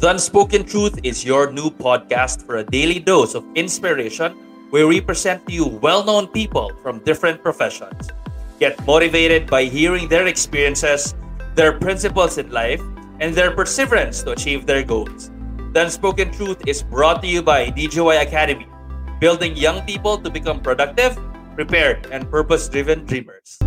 The Unspoken Truth is your new podcast for a daily dose of inspiration where we present to you well known people from different professions. Get motivated by hearing their experiences, their principles in life, and their perseverance to achieve their goals. The Unspoken Truth is brought to you by DGY Academy, building young people to become productive, prepared, and purpose driven dreamers.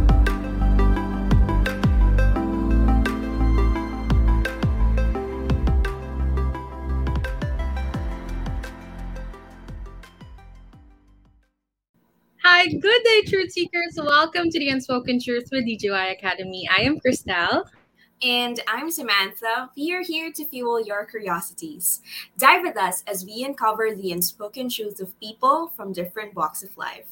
Good day, truth seekers. Welcome to the Unspoken Truth with DGY Academy. I am Christelle. And I'm Samantha. We are here to fuel your curiosities. Dive with us as we uncover the unspoken truth of people from different walks of life.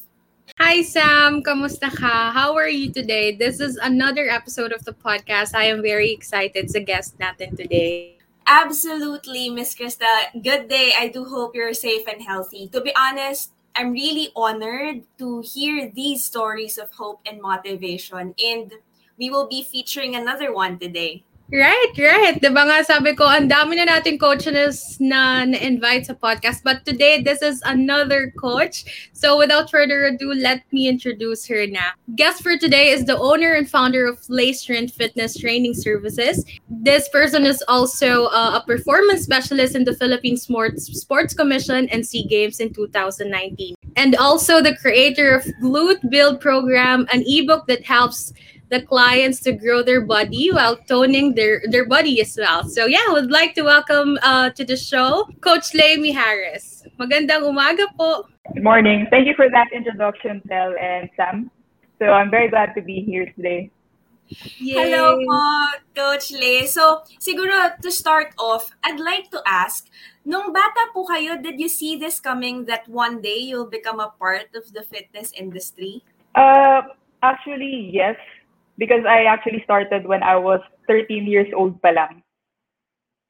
Hi, Sam. Kamusta ka? How are you today? This is another episode of the podcast. I am very excited to guest natin today. Absolutely, Miss Krista. Good day. I do hope you're safe and healthy. To be honest, I'm really honored to hear these stories of hope and motivation. And we will be featuring another one today. Right, right. Diba nga sabi ko, ang dami na nating coaches na na-invite sa podcast. But today, this is another coach. So without further ado, let me introduce her na. Guest for today is the owner and founder of Lay Strength Fitness Training Services. This person is also uh, a performance specialist in the Philippine Sports, Sports Commission and SEA Games in 2019. And also the creator of Glute Build Program, an ebook that helps the clients to grow their body while toning their their body as well. So yeah, I would like to welcome uh, to the show Coach Lay Mijares. Magandang umaga po. Good morning. Thank you for that introduction, Tel and Sam. So I'm very glad to be here today. Yay. Hello po, Coach Lay. So, siguro to start off, I'd like to ask, nung bata po kayo, did you see this coming that one day you'll become a part of the fitness industry? Uh, actually, yes because I actually started when I was 13 years old pa lang.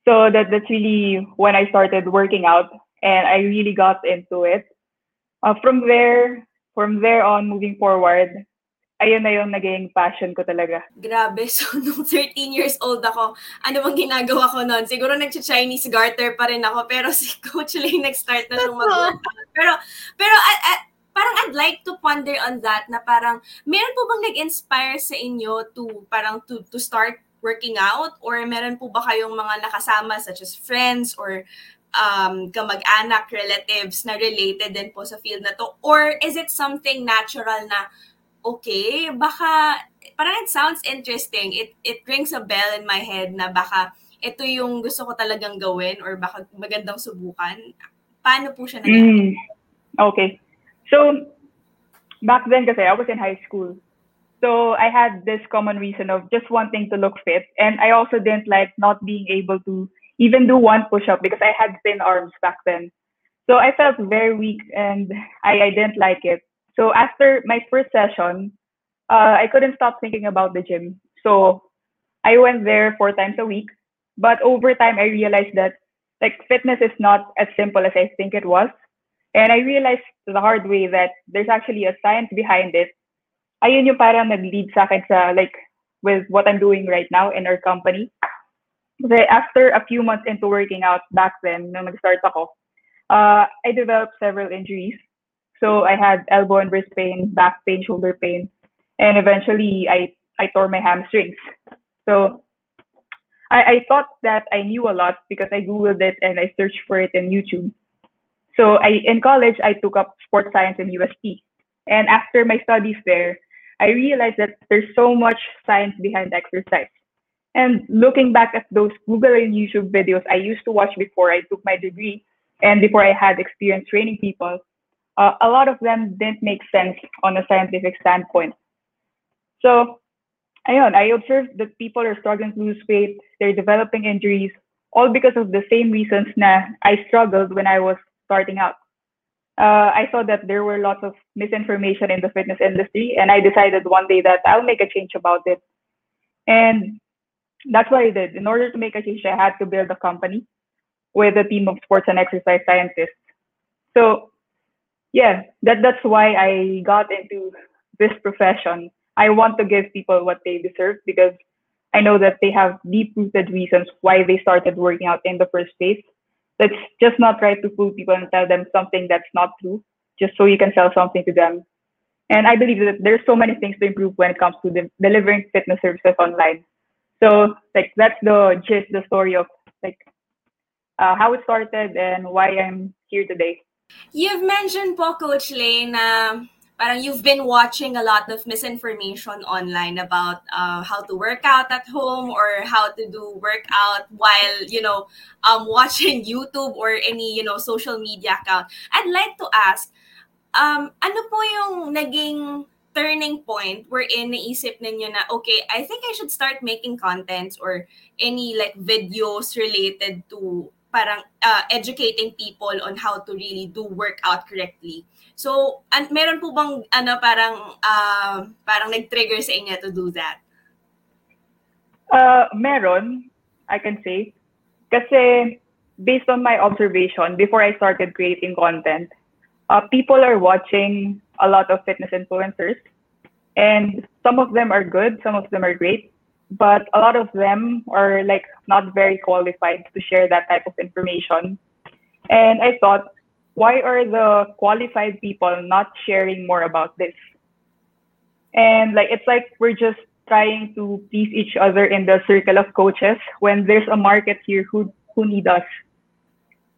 So that that's really when I started working out and I really got into it. Uh, from there, from there on moving forward, ayun na yung naging passion ko talaga. Grabe. So, nung 13 years old ako, ano bang ginagawa ko noon? Siguro nag-Chinese garter pa rin ako, pero si Coach Lay nag-start na nung mag Pero, pero, uh, uh, parang I'd like to ponder on that na parang meron po bang nag-inspire sa inyo to parang to to start working out or meron po ba kayong mga nakasama such as friends or um, kamag-anak, relatives na related din po sa field na to? Or is it something natural na, okay, baka, parang it sounds interesting. It, it rings a bell in my head na baka ito yung gusto ko talagang gawin or baka magandang subukan. Paano po siya nangyari? Mm, okay. So back then kasi I was in high school. So I had this common reason of just wanting to look fit. And I also didn't like not being able to even do one push up because I had thin arms back then. So I felt very weak and I, I didn't like it. So after my first session, uh, I couldn't stop thinking about the gym. So I went there four times a week. But over time, I realized that like fitness is not as simple as I think it was. And I realized the hard way that there's actually a science behind it. Ayun yung parang nag-lead sa akin sa like with what I'm doing right now in our company. Kasi after a few months into working out back then, nung nag-start ako, uh, I developed several injuries. So I had elbow and wrist pain, back pain, shoulder pain, and eventually I, I tore my hamstrings. So I, I thought that I knew a lot because I Googled it and I searched for it in YouTube. So I in college I took up sports science in UST. And after my studies there, I realized that there's so much science behind exercise. And looking back at those Google and YouTube videos I used to watch before I took my degree and before I had experience training people, uh, a lot of them didn't make sense on a scientific standpoint. So, ayun, I observed that people are struggling to lose weight, they're developing injuries, all because of the same reasons na I struggled when I was starting out. Uh, I saw that there were lots of misinformation in the fitness industry, and I decided one day that I'll make a change about it. And that's what I did. In order to make a change, I had to build a company with a team of sports and exercise scientists. So, yeah, that that's why I got into this profession. I want to give people what they deserve because I know that they have deep rooted reasons why they started working out in the first place. It's just not right to fool people and tell them something that's not true, just so you can sell something to them. And I believe that there's so many things to improve when it comes to de- delivering fitness services online. So like that's the gist, the story of like uh, how it started and why I'm here today. You've mentioned po, Coach Lane, na parang you've been watching a lot of misinformation online about uh, how to work out at home or how to do workout while, you know, um, watching YouTube or any, you know, social media account. I'd like to ask, um, ano po yung naging turning point wherein naisip ninyo na, okay, I think I should start making contents or any like videos related to parang uh, educating people on how to really do workout correctly. So, and meron po bang ano parang uh, parang nag-trigger sa inyo to do that? Uh, meron, I can say. Kasi based on my observation, before I started creating content, uh, people are watching a lot of fitness influencers. And some of them are good, some of them are great, but a lot of them are like not very qualified to share that type of information. And I thought, why are the qualified people not sharing more about this? And like it's like we're just trying to please each other in the circle of coaches when there's a market here who who need us.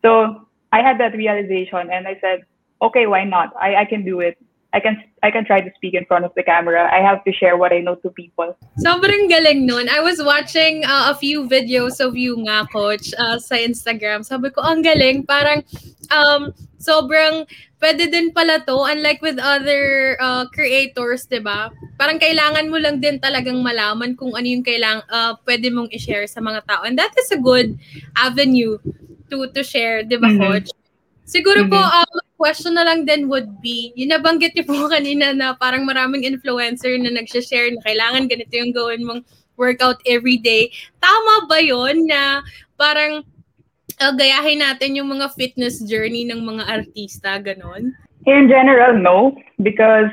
So I had that realization and I said, okay, why not? I, I can do it. I can I can try to speak in front of the camera. I have to share what I know to people. Sobrang galing nun. I was watching uh, a few videos of you nga, coach, uh, sa Instagram. Sabi ko, ang galing. Parang um, sobrang pwede din pala to. Unlike with other uh, creators, di ba? Parang kailangan mo lang din talagang malaman kung ano yung kailang, uh, pwede mong i-share sa mga tao. And that is a good avenue to to share, di ba, Mhm. coach? Siguro po, Mhm. um, question na lang din would be, yung nabanggit niyo po kanina na parang maraming influencer na nagsha-share na kailangan ganito yung gawin mong workout every day. Tama ba yon na parang uh, gayahin natin yung mga fitness journey ng mga artista, ganon? In general, no, because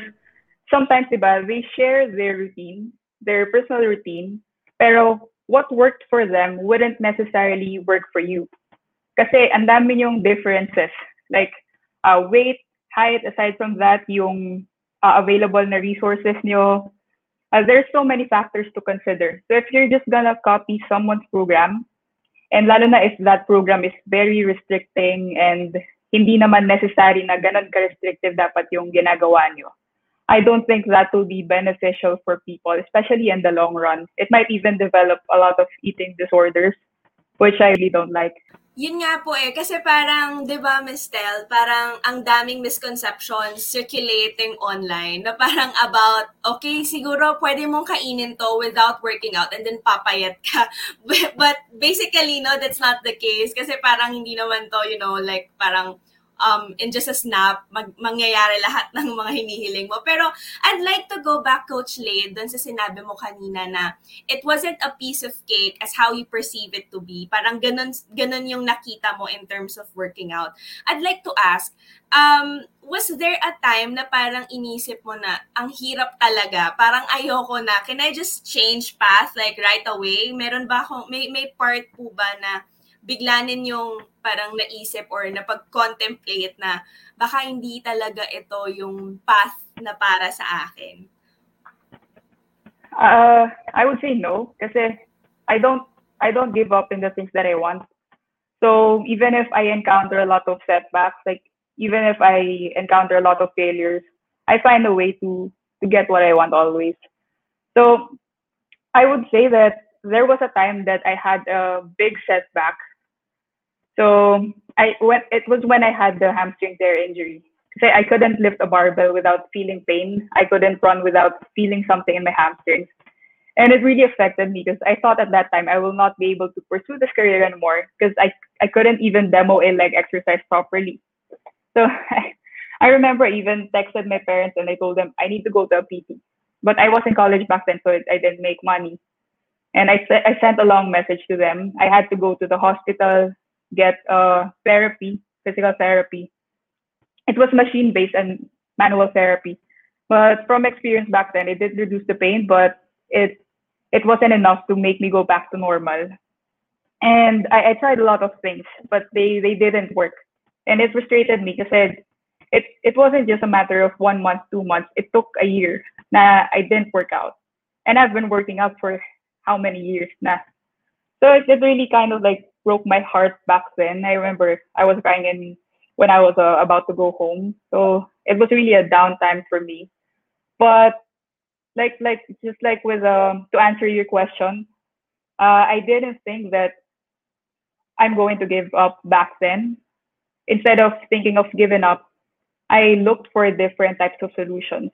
sometimes, diba, they share their routine, their personal routine, pero what worked for them wouldn't necessarily work for you. Kasi ang dami yung differences. Like, uh, weight, height, aside from that, yung uh, available na resources nyo. Uh, there's so many factors to consider. So if you're just gonna copy someone's program, and lalo na if that program is very restricting and hindi naman necessary na ganun ka-restrictive dapat yung ginagawa nyo. I don't think that will be beneficial for people, especially in the long run. It might even develop a lot of eating disorders, which I really don't like. Yun nga po eh, kasi parang, di ba, Miss Tel, parang ang daming misconceptions circulating online na parang about, okay, siguro pwede mong kainin to without working out and then papayat ka. But, but basically, no, that's not the case kasi parang hindi naman to, you know, like parang um, in just a snap, mag, mangyayari lahat ng mga hinihiling mo. Pero I'd like to go back, Coach Lade, dun sa sinabi mo kanina na it wasn't a piece of cake as how you perceive it to be. Parang ganun, ganun yung nakita mo in terms of working out. I'd like to ask, um, was there a time na parang inisip mo na ang hirap talaga, parang ayoko na, can I just change path like right away? Meron ba akong, may, may part po ba na bigla ninyong parang naisip or napag-contemplate na baka hindi talaga ito yung path na para sa akin? Uh, I would say no, kasi I don't I don't give up in the things that I want. So even if I encounter a lot of setbacks, like even if I encounter a lot of failures, I find a way to to get what I want always. So I would say that there was a time that I had a big setback. So I when it was when I had the hamstring tear injury. Kasi I couldn't lift a barbell without feeling pain. I couldn't run without feeling something in my hamstrings. And it really affected me because I thought at that time I will not be able to pursue this career anymore because I, I couldn't even demo a leg exercise properly. So I, I remember even texted my parents and I told them I need to go to a PT. But I was in college back then, so I didn't make money. And I, I sent a long message to them. I had to go to the hospital, get uh, therapy, physical therapy. It was machine based and manual therapy. But from experience back then, it did reduce the pain, but it it wasn't enough to make me go back to normal. And I, I tried a lot of things, but they, they didn't work. And it frustrated me because it, it it wasn't just a matter of one month, two months. It took a year na I didn't work out. And I've been working out for how many years now. So it, it really kind of like broke my heart back then. I remember I was crying in when I was uh, about to go home. So it was really a downtime for me. But like like just like with um to answer your question, uh, I didn't think that I'm going to give up back then. Instead of thinking of giving up, I looked for different types of solutions.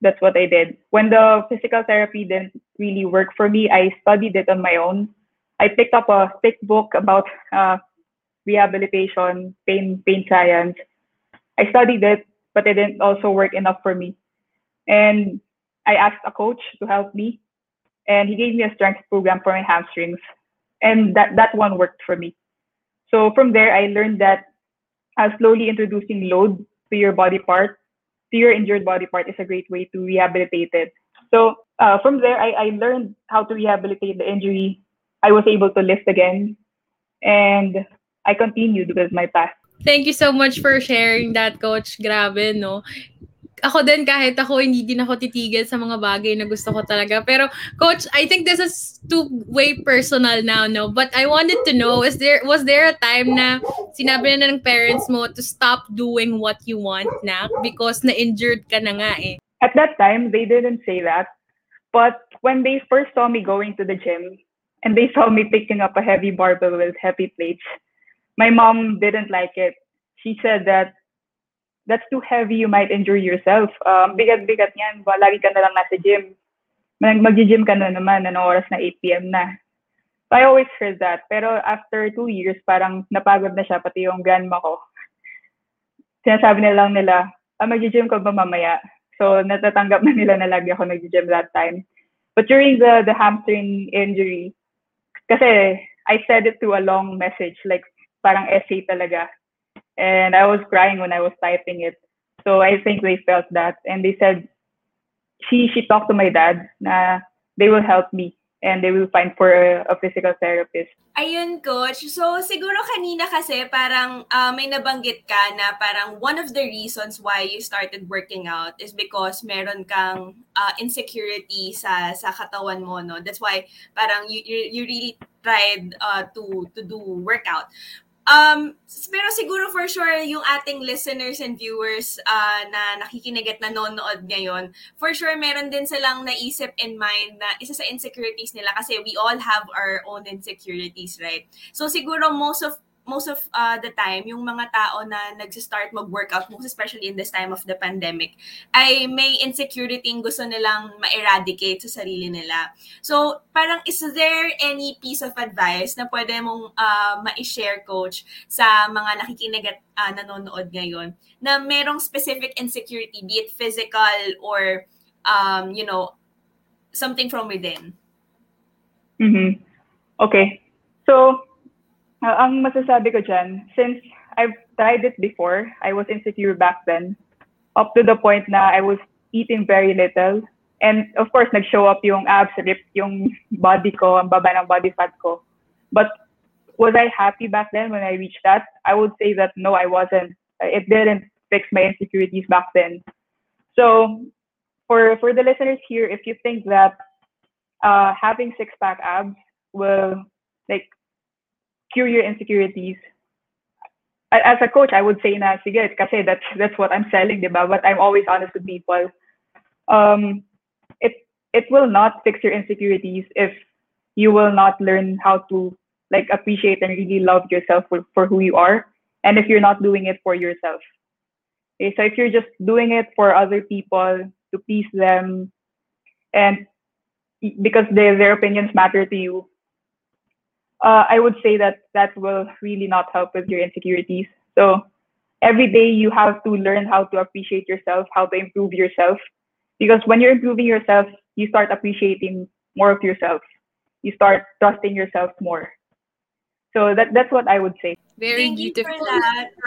That's what I did. When the physical therapy didn't really work for me, I studied it on my own. I picked up a thick book about uh, rehabilitation, pain, pain science. I studied it, but it didn't also work enough for me. And I asked a coach to help me, and he gave me a strength program for my hamstrings, and that that one worked for me. So from there, I learned that uh, slowly introducing load to your body part, to your injured body part, is a great way to rehabilitate it. So uh, from there, I, I learned how to rehabilitate the injury. I was able to lift again, and I continued with my path. Thank you so much for sharing that, Coach. Grabe, no? Ako din, kahit ako, hindi din ako titigil sa mga bagay na gusto ko talaga. Pero, Coach, I think this is too way personal now, no? But I wanted to know, is there was there a time na sinabi na ng parents mo to stop doing what you want na because na-injured ka na nga eh? At that time, they didn't say that. But when they first saw me going to the gym, and they saw me picking up a heavy barbell with heavy plates, my mom didn't like it. She said that that's too heavy, you might injure yourself. Um, bigat-bigat yan, lagi ka na lang nasa gym. Mag- Mag-gym ka na naman, ano oras na 8 p.m. na. So I always heard that. Pero after two years, parang napagod na siya, pati yung grandma ko. Sinasabi na lang nila, ah, mag-gym ka ba mamaya? So natatanggap na nila na lagi ako nag-gym that time. But during the, the hamstring injury, kasi I said it through a long message, like parang essay talaga. And I was crying when I was typing it. So I think they felt that. And they said, she, she talked to my dad na they will help me and they will find for a, physical therapist. Ayun, coach. So, siguro kanina kasi parang uh, may nabanggit ka na parang one of the reasons why you started working out is because meron kang uh, insecurity sa sa katawan mo, no? That's why parang you you, you really tried uh, to to do workout. Um, pero siguro for sure yung ating listeners and viewers uh, na nakikinig at nanonood ngayon, for sure meron din silang naisip in mind na isa sa insecurities nila kasi we all have our own insecurities, right? So siguro most of most of uh, the time, yung mga tao na nag-start mag-workout, most especially in this time of the pandemic, ay may insecurity gusto nilang ma-eradicate sa sarili nila. So, parang is there any piece of advice na pwede mong uh, ma-share, coach, sa mga nakikinig at uh, nanonood ngayon na merong specific insecurity, be it physical or, um, you know, something from within? Mm-hmm. Okay. So, Uh, ang masasabi ko dyan, since I've tried it before, I was insecure back then, up to the point na I was eating very little. And of course, nag-show up yung abs, rip yung body ko, ang baba ng body fat ko. But was I happy back then when I reached that? I would say that no, I wasn't. It didn't fix my insecurities back then. So for for the listeners here, if you think that uh, having six pack abs will like cure your insecurities. As a coach, I would say na, sige, kasi that's, that's what I'm selling, diba? But I'm always honest with people. Um, it, it will not fix your insecurities if you will not learn how to like appreciate and really love yourself for, for who you are. And if you're not doing it for yourself. Okay, so if you're just doing it for other people to please them and because their, their opinions matter to you, uh, I would say that that will really not help with your insecurities. So every day you have to learn how to appreciate yourself, how to improve yourself. Because when you're improving yourself, you start appreciating more of yourself. You start trusting yourself more. So that that's what I would say. Very Thank beautiful. You for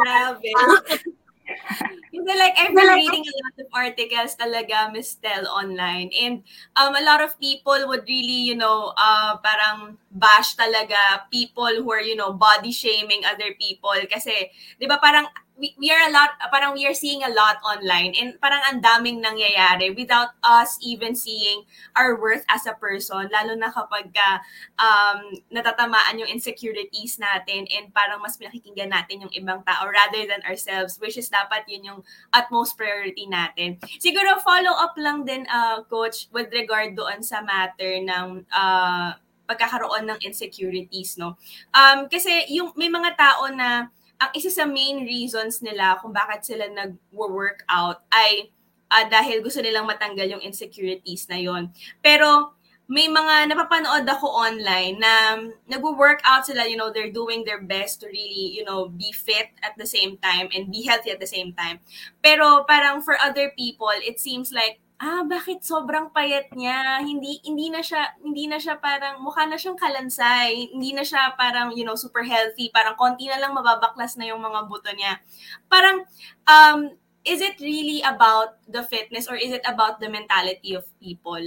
that. Kasi like, I've been reading a lot of articles talaga, Miss Tel, online. And um, a lot of people would really, you know, uh, parang bash talaga people who are, you know, body shaming other people. Kasi, di ba parang we, we are a lot, parang we are seeing a lot online and parang ang daming nangyayari without us even seeing our worth as a person, lalo na kapag uh, um, natatamaan yung insecurities natin and parang mas pinakikinggan natin yung ibang tao rather than ourselves, which is dapat yun yung utmost priority natin. Siguro follow up lang din, uh, Coach, with regard doon sa matter ng uh, pagkakaroon ng insecurities, no? Um, kasi yung may mga tao na ang isa sa main reasons nila kung bakit sila nag-workout ay uh, dahil gusto nilang matanggal yung insecurities na yon. Pero may mga napapanood ako online na nag-workout sila, you know, they're doing their best to really, you know, be fit at the same time and be healthy at the same time. Pero parang for other people, it seems like ah, bakit sobrang payat niya? Hindi hindi na siya hindi na siya parang mukha na siyang kalansay. Hindi na siya parang, you know, super healthy. Parang konti na lang mababaklas na yung mga buto niya. Parang um is it really about the fitness or is it about the mentality of people?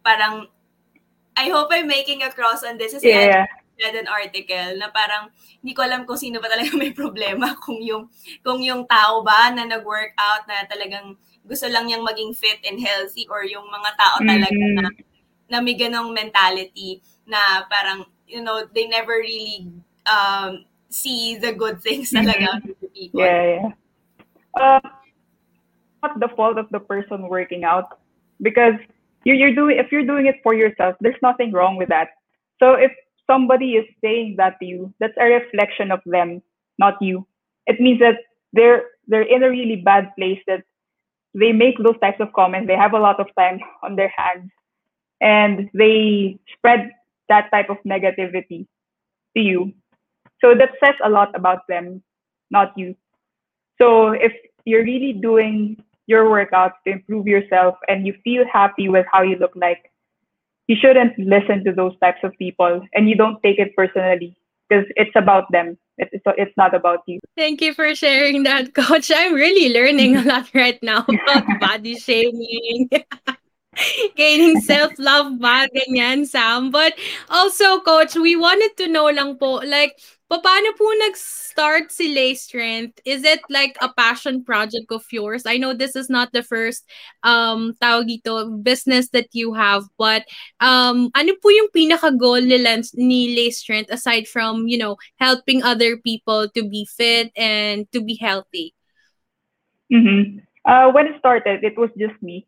Parang I hope I'm making a cross on this. Kasi Yeah. read an article na parang hindi ko alam kung sino ba talaga may problema kung yung kung yung tao ba na nag-workout na talagang gusto lang niyang maging fit and healthy or yung mga tao talaga Mhm. na na may ganong mentality na parang you know they never really um see the good things talaga of the people. Yeah, yeah. Uh, not the fault of the person working out because you, you're doing if you're doing it for yourself, there's nothing wrong with that. So if somebody is saying that to you, that's a reflection of them, not you. It means that they're they're in a really bad place that they make those types of comments. They have a lot of time on their hands, and they spread that type of negativity to you. So that says a lot about them, not you. So if you're really doing your workouts to improve yourself and you feel happy with how you look like, you shouldn't listen to those types of people and you don't take it personally because it's about them. It's, it's not about you. Thank you for sharing that, Coach. I'm really learning a lot right now about body shaming. Gaining self-love ba, ganyan, Sam. But also, Coach, we wanted to know lang po, like, paano po nag-start si Lay Strength? Is it like a passion project of yours? I know this is not the first um tawag dito, business that you have, but um ano po yung pinaka-goal nila ni Lay Strength aside from, you know, helping other people to be fit and to be healthy? Mm-hmm. Uh, when it started, it was just me.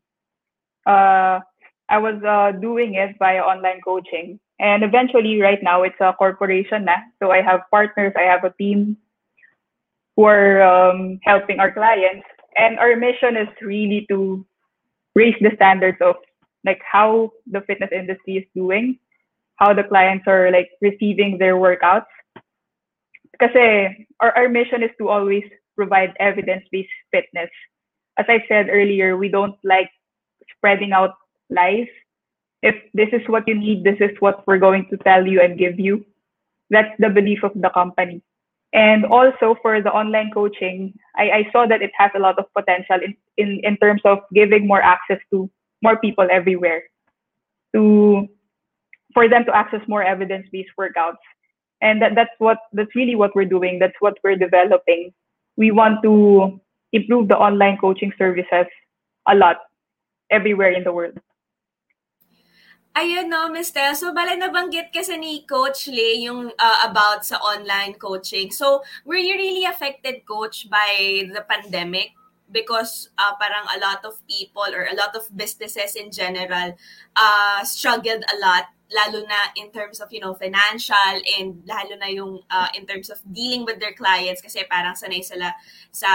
Uh, I was uh, doing it via online coaching. And eventually, right now, it's a corporation na. So I have partners, I have a team who are um, helping our clients. And our mission is really to raise the standards of like how the fitness industry is doing, how the clients are like receiving their workouts. Because our, our mission is to always provide evidence-based fitness. As I said earlier, we don't like spreading out lies if this is what you need, this is what we're going to tell you and give you. That's the belief of the company. And also for the online coaching, I, I saw that it has a lot of potential in, in, in terms of giving more access to more people everywhere to for them to access more evidence-based workouts. And that, that's what that's really what we're doing. That's what we're developing. We want to improve the online coaching services a lot everywhere in the world. Ayun no, Miss Tel. So, bala nabanggit kasi ni Coach Lee yung uh, about sa online coaching. So, were you really affected, Coach, by the pandemic? Because uh, parang a lot of people or a lot of businesses in general uh, struggled a lot lalo na in terms of you know financial and lalo na yung uh, in terms of dealing with their clients kasi parang sanay sila sa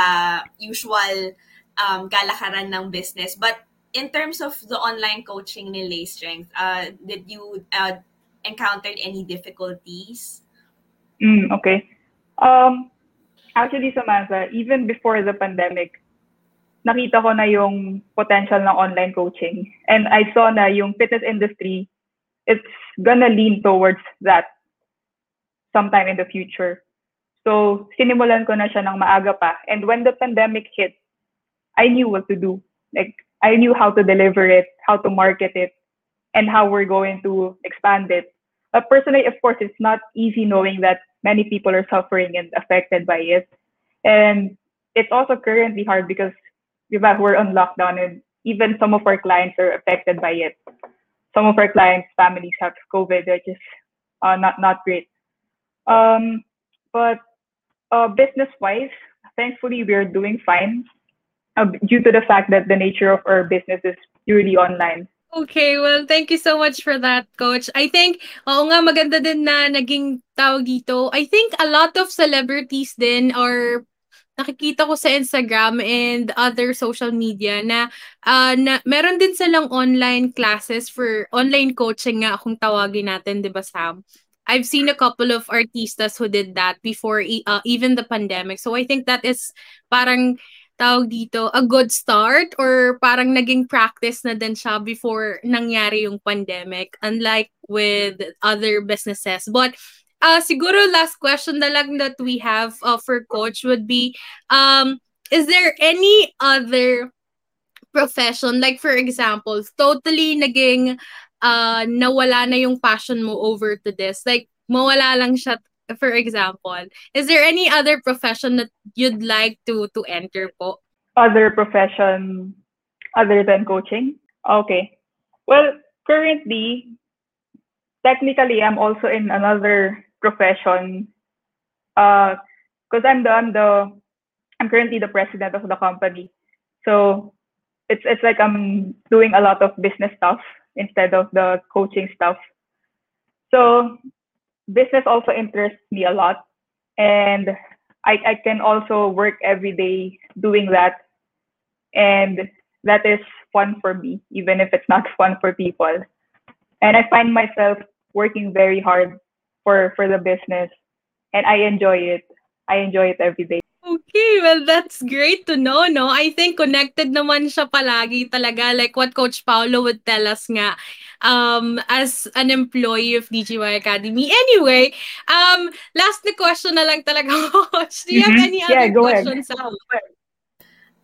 usual um, kalakaran ng business but in terms of the online coaching ni Lay Strength, uh, did you uh, encountered any difficulties? Mm, okay. Um, actually, Samantha, even before the pandemic, nakita ko na yung potential ng online coaching. And I saw na yung fitness industry, it's gonna lean towards that sometime in the future. So, sinimulan ko na siya ng maaga pa. And when the pandemic hit, I knew what to do. Like, I knew how to deliver it, how to market it, and how we're going to expand it. But personally, of course, it's not easy knowing that many people are suffering and affected by it. And it's also currently hard because we're on lockdown and even some of our clients are affected by it. Some of our clients' families have COVID, which is uh, not not great. Um, but uh, business wise, thankfully we're doing fine uh, due to the fact that the nature of our business is purely online. Okay, well, thank you so much for that, Coach. I think, oo nga, maganda din na naging tawag dito. I think a lot of celebrities din or nakikita ko sa Instagram and other social media na, uh, na meron din silang online classes for online coaching nga kung tawagin natin, di ba Sam? I've seen a couple of artistas who did that before uh, even the pandemic. So I think that is parang tawag dito, a good start or parang naging practice na din siya before nangyari yung pandemic unlike with other businesses. But uh, siguro last question na lang that we have uh, for coach would be um is there any other profession like for example totally naging uh, nawala na yung passion mo over to this? Like, mawala lang siya, for example. Is there any other profession that you'd like to to enter po? Other profession other than coaching? Okay. Well, currently, technically, I'm also in another profession. Uh, because I'm the I'm the I'm currently the president of the company. So it's it's like I'm doing a lot of business stuff instead of the coaching stuff. So business also interests me a lot. And I, I can also work every day doing that. And that is fun for me, even if it's not fun for people. And I find myself working very hard for, for the business. And I enjoy it. I enjoy it every day. Okay, well, that's great to know, no? I think connected naman siya palagi talaga, like what Coach Paulo would tell us nga, um, as an employee of DGY Academy. Anyway, um, last na question na lang talaga, Coach. Do you have mm-hmm. any yeah, other questions? Ahead.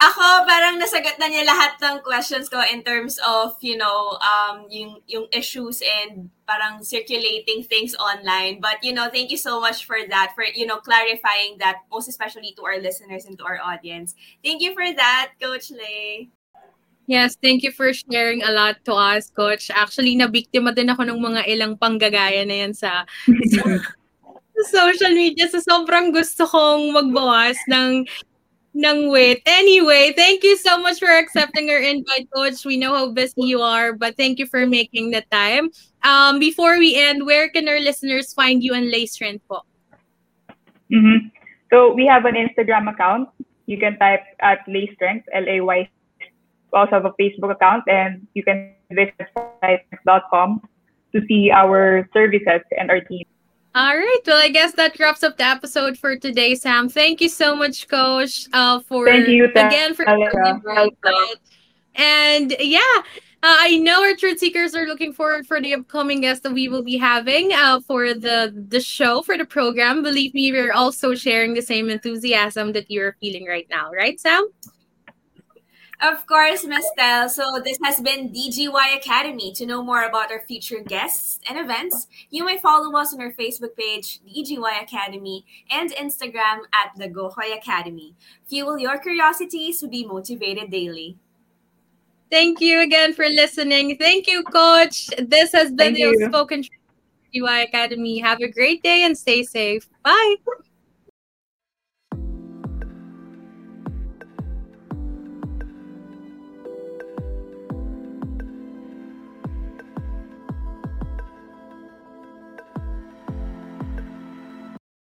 Ako, parang nasagot na niya lahat ng questions ko in terms of, you know, um, yung, yung issues and parang circulating things online. But, you know, thank you so much for that, for, you know, clarifying that, most especially to our listeners and to our audience. Thank you for that, Coach Lay. Yes, thank you for sharing a lot to us, Coach. Actually, nabiktima din ako ng mga ilang panggagaya na yan sa, sa social media. So, sobrang gusto kong magbawas ng ng weight. Anyway, thank you so much for accepting our invite, Coach. We know how busy you are, but thank you for making the time. Um, before we end, where can our listeners find you on Lay Strength po? Mm-hmm. So we have an Instagram account. You can type at Lay Strength, L-A-Y. We also have a Facebook account, and you can visit com to see our services and our team. All right. Well, I guess that wraps up the episode for today, Sam. Thank you so much, Coach, uh, for Thank you, again for coming. and yeah. Uh, I know our truth seekers are looking forward for the upcoming guests that we will be having uh, for the the show for the program. Believe me, we're also sharing the same enthusiasm that you're feeling right now, right, Sam? Of course, Ms. Tel. So this has been DGY Academy. To know more about our future guests and events, you may follow us on our Facebook page, DGY Academy, and Instagram at the Gohoy Academy. Fuel your curiosities to be motivated daily. Thank you again for listening. Thank you, Coach. This has been Thank the Spoken DGY Academy. Have a great day and stay safe. Bye.